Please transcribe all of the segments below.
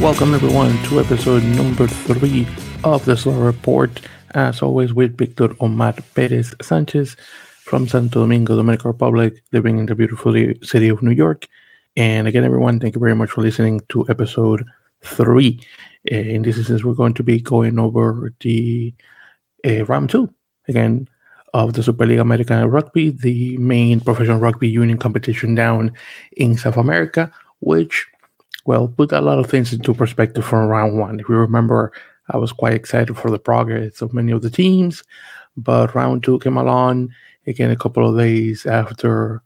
Welcome everyone to episode number three of the Slow Report. As always, with Victor Omar Perez Sanchez from Santo Domingo, Dominican Republic, living in the beautiful city of New York. And again, everyone, thank you very much for listening to episode three. In this instance, we're going to be going over the uh, round two again of the Superliga Americana Rugby, the main professional rugby union competition down in South America, which well, put a lot of things into perspective from round one. If you remember, I was quite excited for the progress of many of the teams, but round two came along again a couple of days after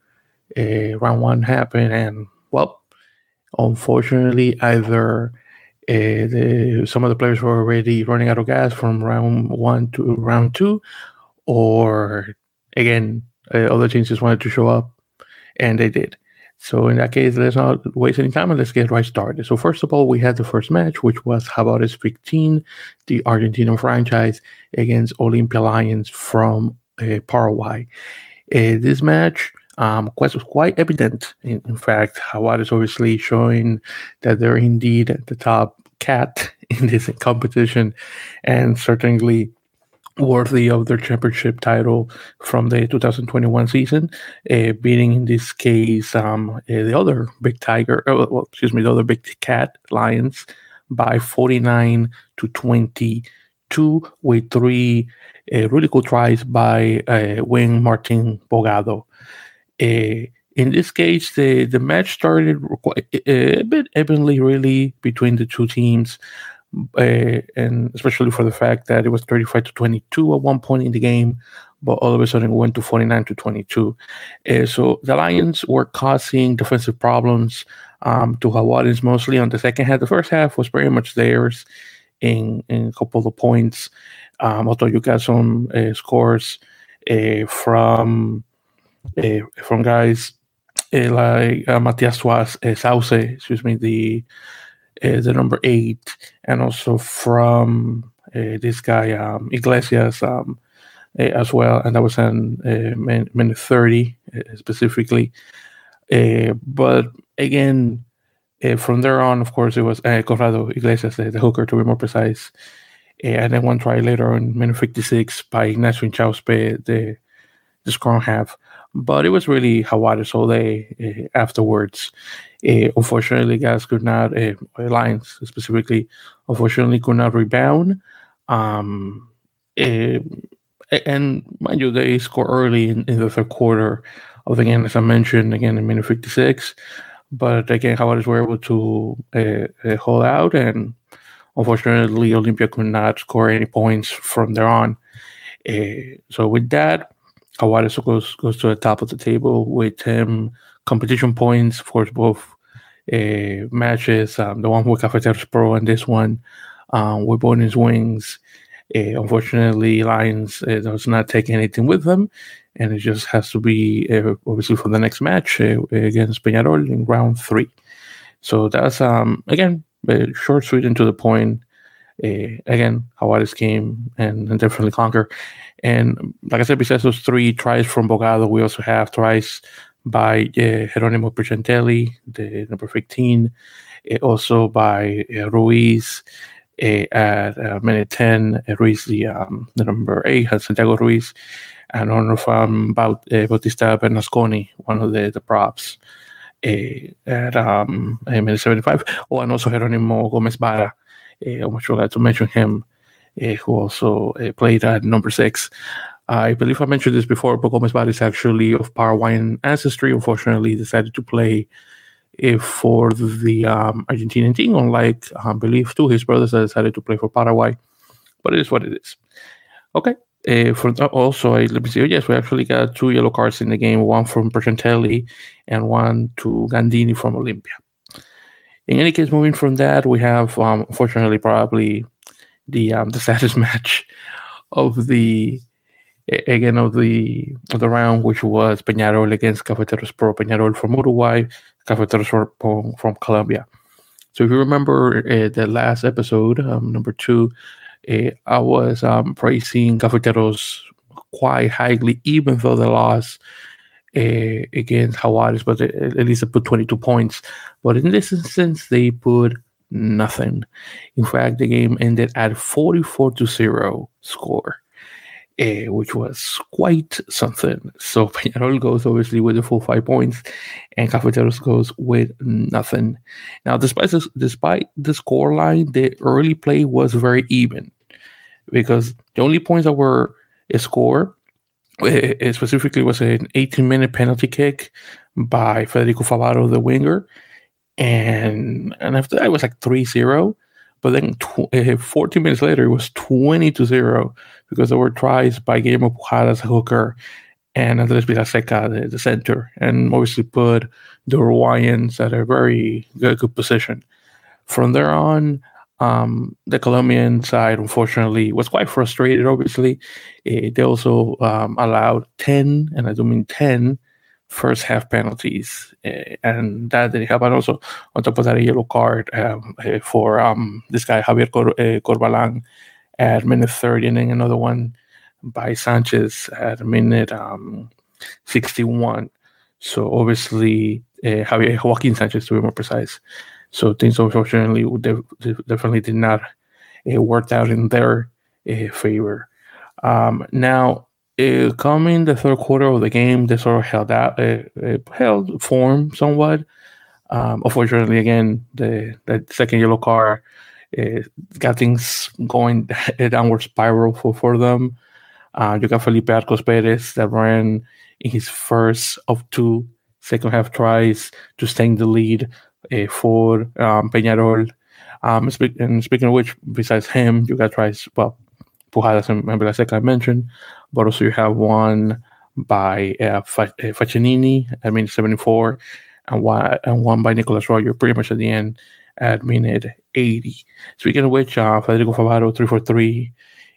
uh, round one happened, and well, unfortunately, either uh, the, some of the players were already running out of gas from round one to round two, or again, uh, other teams just wanted to show up, and they did. So in that case, let's not waste any time and let's get right started. So first of all, we had the first match, which was Jaguares 15, the Argentinian franchise against Olimpia Lions from uh, Paraguay. Uh, this match um, was quite evident. In, in fact, Jaguares obviously showing that they're indeed the top cat in this competition, and certainly worthy of their championship title from the 2021 season, uh, beating in this case um, uh, the other big tiger, uh, well, excuse me, the other big cat Lions by 49 to 22 with three uh, really good tries by uh, Wing Martin Bogado. Uh, in this case, the, the match started quite, a bit evenly, really, between the two teams uh, and especially for the fact that it was 35 to 22 at one point in the game, but all of a sudden it went to 49 to 22. Uh, so the Lions were causing defensive problems um, to Jaguares mostly on the second half. The first half was pretty much theirs in, in a couple of points, um, although you got some uh, scores uh, from uh, from guys uh, like Matias Suaz, Sauce, excuse me, the the number eight, and also from uh, this guy um, Iglesias um, uh, as well, and that was in minute thirty specifically. but again, from there on, of course, it was uh, Conrado Iglesias, the hooker, to be more precise. and then one try later on minute 56 by Ignacio Inchauspe, the, the scrum half. But it was really Jaguares all day uh, afterwards. Uh, unfortunately, guys could not, uh, Lions specifically, unfortunately could not rebound. Um, and mind you, they score early in, in, the third quarter of the game, as I mentioned, again in minute 56. But again, Jaguares were able to hold out, and unfortunately, Olimpia could not score any points from there on. So with that, Jaguares goes goes to the top of the table with him competition points for both uh, matches. Um, the one with Cafeteros Pro and this one um, with bonus wings. Uh, unfortunately, Lions uh, does not take anything with them, and it just has to be uh, obviously for the next match uh, against Peñarol in round three. So that's um, again short, sweet, and to the point. Uh, again, Jaguares came and, and, definitely conquer. And like I said, besides those three tries from Bogado, we also have tries by uh, Geronimo Picentelli, the number 15, uh, also by uh, Ruiz at minute 10, uh, Ruiz, the, um, the number 8, Santiago Ruiz, and one from Baut- Bautista Bernasconi, one of the, the props. at um, minute 75, oh, and also Geronimo Gomez Vara. I almost forgot to mention him, who also played at number six. I believe I mentioned this before, but Gomez Vara is actually of Paraguayan ancestry. Unfortunately, decided to play for the um, Argentinian team, unlike I believe two his brothers that decided to play for Paraguay. But it is what it is. Okay. Uh, for also, uh, let me see. Oh, yes, we actually got two yellow cards in the game. One from Picentelli and one to Gandini from Olimpia. In any case, moving from that, we have um, unfortunately probably the um, the saddest match of the again of the of the round, which was Peñarol against Cafeteros Pro. Peñarol from Uruguay, Cafeteros Pro from Colombia. So if you remember uh, the last episode, um, number two, uh, I was um, praising Cafeteros quite highly, even though they lost uh, against Jaguares, but at least they put 22 points. But in this instance, they put nothing. In fact, the game ended at 44 to 0 score, uh, which was quite something. So Peñarol goes obviously with the full five points, and Cafeteros goes with nothing. Now, despite this, despite the score line, the early play was very even because the only points that were a score uh, specifically was an 18 minute penalty kick by Federico Favaro, the winger. And and after that it was like 3-0 but then tw- uh, 14 minutes later it was 20 to 0 because there were tries by Guillermo Pujadas hooker and Andres Vilaseca the, the center and obviously put the Uruguayans at a very good, good position. From there on um, the Colombian side, unfortunately, was quite frustrated. Obviously, uh, they also um, allowed ten, and I do mean ten first half penalties, uh, and that didn't help. And also, on top of that, a yellow card um, uh, for um, this guy Javier Cor- Corbalan at minute 30, and then another one by Sanchez at minute um, 61. So obviously, Javier Joaquin Sanchez to be more precise. So things unfortunately definitely did not work out in their favor. Um, now, uh, coming the third quarter of the game, they sort of held out, uh, uh, held form somewhat. Um, unfortunately, again, the, the second yellow card uh, got things going a downward spiral for, for them. Uh, you got Felipe Arcos Perez that ran in his first of two second half tries to stay in the lead uh, for um, Peñarol. Um, and speaking of which, besides him, you got tries, well, Pujadas and Vilaseca I mentioned, but also you have one by uh, Faccinini at minute 74 and one, and one by Nicolas Roger pretty much at the end at minute 80. Speaking of which, uh, Federico Favaro 3 for 3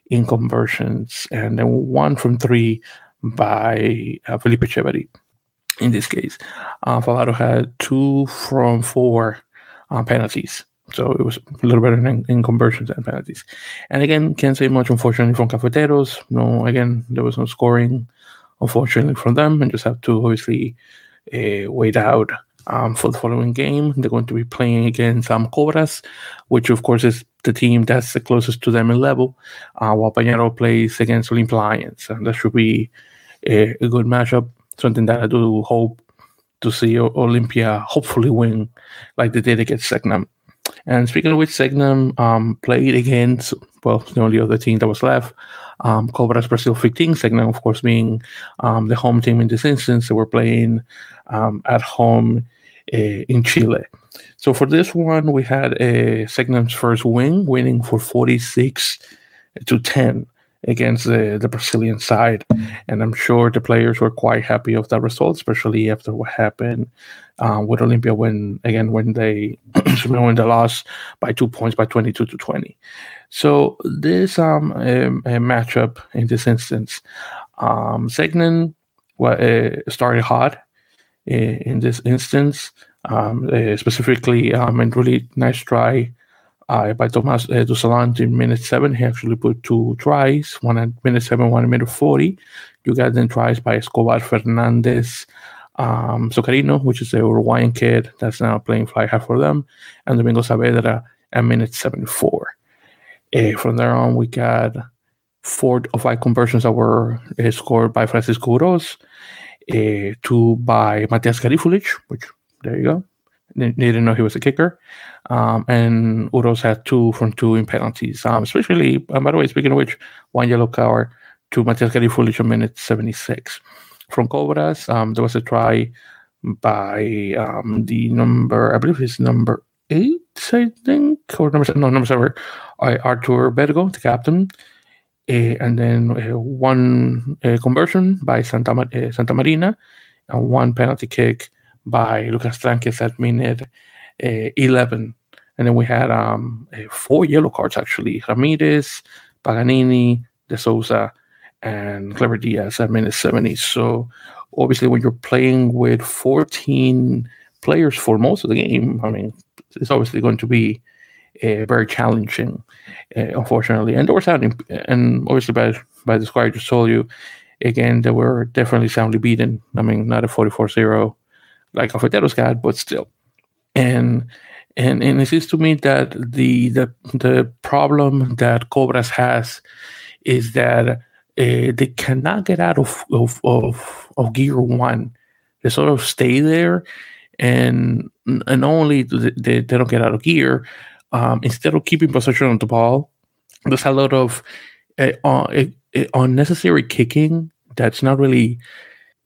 in conversions, and then one from three by uh, Felipe Echeverri in this case. Uh, Favaro had two from four uh, penalties. So it was a little better in, in conversions and penalties. And again, can't say much, unfortunately, from Cafeteros. No, again, there was no scoring, unfortunately, from them, and just have to obviously uh, wait out um, for the following game. They're going to be playing against um, Cobras, which, of course, is the team that's the closest to them in level, uh, while Peñarol plays against Olimpia Lions. And that should be a, a good matchup, something that I do hope to see Olimpia hopefully win like the day they did against Selknam. And speaking of which, Selknam um, played against, well, the only other team that was left, um, Cobras Brazil 15. Selknam, of course, being um, the home team in this instance. They were playing um, at home uh, in Chile. So for this one, we had a Selknam's first win, winning for 46 to 10 against the, the Brazilian side. And I'm sure the players were quite happy of that result, especially after what happened uh, with Olimpia when again when they when they lost by two points by 22 to 20. So this um a, a matchup in this instance, um well, uh, started hot uh, in this instance, um, uh, specifically um, and really nice try uh, by Tomas uh, Dussaillant in minute seven. He actually put two tries, one at minute seven, one at minute 40. You got then tries by Escobar Fernandez, um, Socarino, which is a Uruguayan kid that's now playing fly half for them, and Domingo Saavedra at minute 74. Uh, from there on, we got four or five conversions that were uh, scored by Francisco Urroz, uh, two by Matias Garafulic, which there you go. They, didn't know he was a kicker. Um, and Urroz had two from two in penalties. Um, especially, um, by the way, speaking of which, one yellow card to Matias Garafulic on minute 76 from Cobras. Um, there was a try by um, the number, I believe it's number eight, I think, or number seven, no number seven, uh, Artur Bergo, the captain, uh, and then uh, one uh, conversion by Santa Santa Marina, and one penalty kick by Lucas Tranques at minute uh, eleven. And then we had um, four yellow cards actually: Ramirez, Paganini, De Souza, and Clever Diaz at minute 70. So obviously, when you're playing with 14 players for most of the game, I mean, it's obviously going to be uh, very challenging, uh, unfortunately. And they were sounding, and obviously by by the score I just told you, again, they were definitely soundly beaten. I mean, not a 44-0 like got, but still. and and and it seems to me that the the the problem that Cobras has is that uh, they cannot get out of of, of of gear one. They sort of stay there, and and only they, they don't get out of gear. Um, instead of keeping possession of the ball, there's a lot of uh, uh, unnecessary kicking that's not really.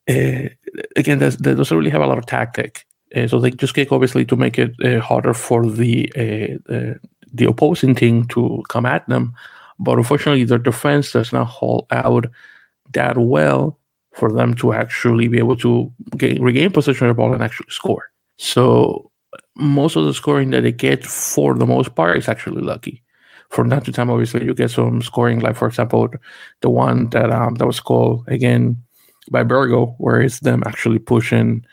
Uh, again, that doesn't really have a lot of tactic. Uh, so they just kick obviously to make it uh, harder for the uh, the opposing team to come at them. But unfortunately, their defense does not hold out that well for them to actually be able to gain, regain possession of the ball and actually score. So most of the scoring that they get, for the most part, is actually lucky. From time to time, obviously, you get some scoring, like for example, the one that um, that was called again by Bergo, where it's them actually pushing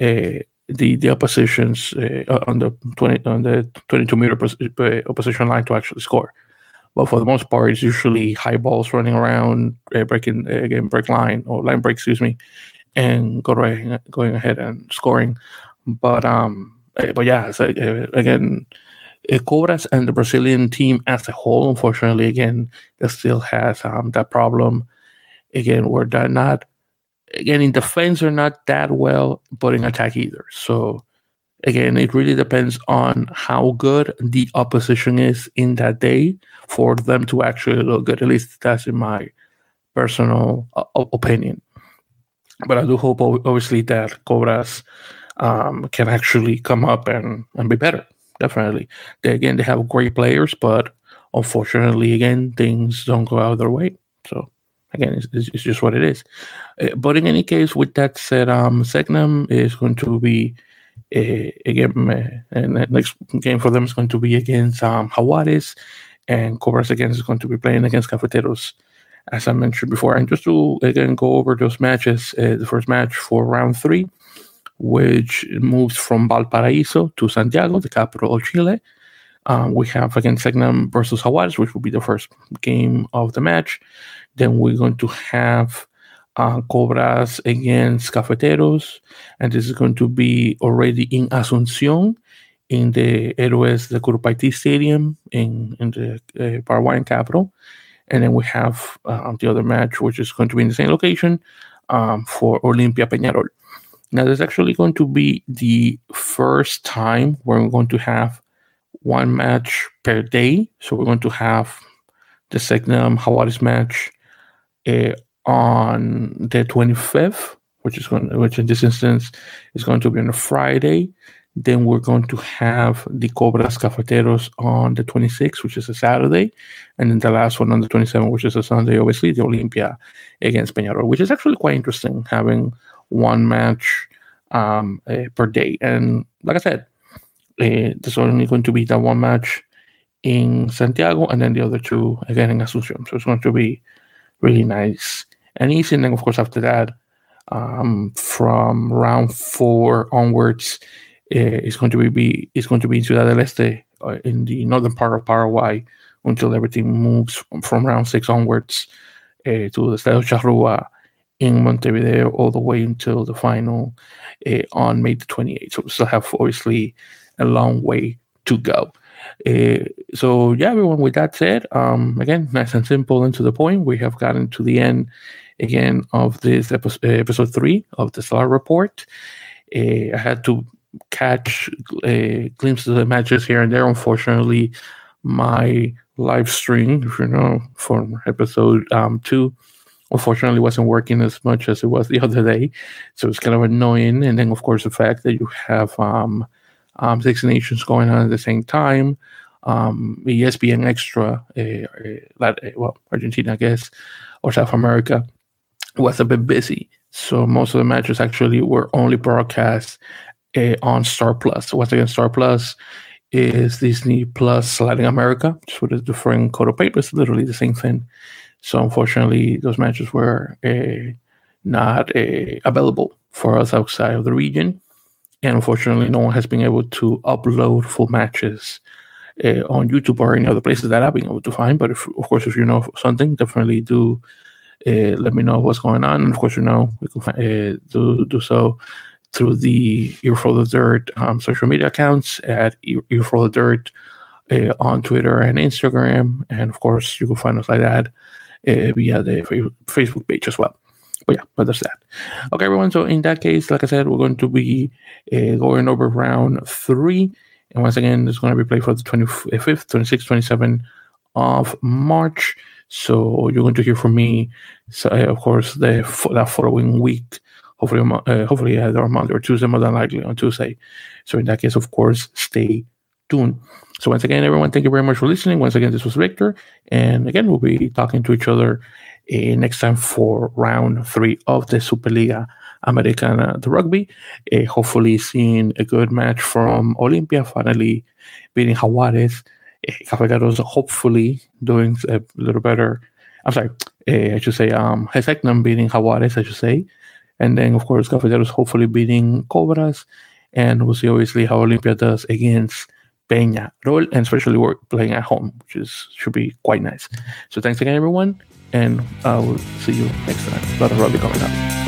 uh, the the oppositions uh, on the twenty on the twenty two meter uh, opposition line to actually score. But for the most part, it's usually high balls running around, uh, breaking uh, again break line or line break, excuse me, and go right, going ahead and scoring. But um, uh, but yeah, so, again, Cobras and the Brazilian team as a whole, unfortunately, again, it still has um, that problem. Again, where they're not again in defense are not that well, but in attack either. So again, it really depends on how good the opposition is in that day for them to actually look good. At least that's in my personal uh, opinion. But I do hope, obviously, that Cobras um, can actually come up and, and be better. Definitely. They, again, they have great players, but unfortunately, again, things don't go out of their way. So again, it's, it's, just what it is. Uh, but in any case, with that said, um, Selknam is going to be uh, again, uh, and the next game for them is going to be against um, and Cobras again is going to be playing against Cafeteros, as I mentioned before. And just to again go over those matches, uh, the first match for round three, which moves from Valparaiso to Santiago, the capital of Chile. Um, we have again Selknam versus Jaguares, which will be the first game of the match. Then we're going to have uh, Cobras against Cafeteros, and this is going to be already in Asunción in the Héroes de Curupaití Stadium in, in the uh, Paraguayan capital. And then we have uh, the other match, which is going to be in the same location um, for Olimpia Peñarol. Now, there's actually going to be the first time we're going to have one match per day. So we're going to have the Selknam Jaguares match uh, on the 25th, which is going, which in this instance is going to be on a Friday. Then we're going to have the Cobras Cafeteros on the 26th, which is a Saturday, and then the last one on the 27th, which is a Sunday. Obviously, the Olimpia against Peñarol, which is actually quite interesting having one match um, uh, per day. And like I said, uh, there's only going to be that one match in Santiago, and then the other two again in Asunción. So it's going to be really nice and easy. And then, of course, after that, um, from round four onwards, uh, it's going to be it's going to be in Ciudad del Este uh, in the northern part of Paraguay until everything moves from, round six onwards uh, to the Estadio Charrúa in Montevideo all the way until the final on May the 28th. So we still have obviously a long way to go. Uh, so yeah, everyone. With that said, um, again, nice and simple and to the point. We have gotten to the end again of this episode, episode three of the Star Report. Uh, I had to catch uh, glimpses of the matches here and there. Unfortunately, my live stream, if you know, from episode um, two, unfortunately wasn't working as much as it was the other day. So it's kind of annoying. And then, of course, the fact that you have um, um, Six Nations going on at the same time. Um, ESPN Extra, uh, uh, well, Argentina, I guess, or South America, was a bit busy. So most of the matches actually were only broadcast uh, on Star Plus. Once again, Star Plus is Disney Plus Latin America, just with a different code of paper. It's literally the same thing. So unfortunately, those matches were uh, not uh, available for us outside of the region. And unfortunately, no one has been able to upload full matches uh, on YouTube or any other places that I've been able to find. But if, of course, if you know something, definitely do uh, let me know what's going on. And of course, you know, we can uh, do, do so through the Earful of Dirt um, social media accounts at Earful of Dirt uh, on Twitter and Instagram. And of course, you can find us like that uh, via the Facebook page as well. But yeah, but that's that. Okay, everyone. So in that case, like I said, we're going to be uh, going over round three. And once again, it's going to be played for the 25th, 26th, 27th of March. So you're going to hear from me, so, uh, of course, the that following week. Hopefully, uh, hopefully either on Monday or Tuesday, more than likely on Tuesday. So in that case, of course, stay tuned. So once again, everyone, thank you very much for listening. Once again, this was Victor, and again, we'll be talking to each other next time for round three of the Superliga Americana, the rugby. Uh, hopefully, seeing a good match from Olimpia, finally beating Jaguares. Uh, Cafetaleros hopefully doing a little better. I'm sorry, uh, I should say um, Selknam beating Jaguares, I should say. And then, of course, Cafetaleros hopefully beating Cobras. And we'll see, obviously, how Olimpia does against Peñarol, and especially we're playing at home, which is should be quite nice. So thanks again, everyone, and I will see you next time. A lot of rugby coming up.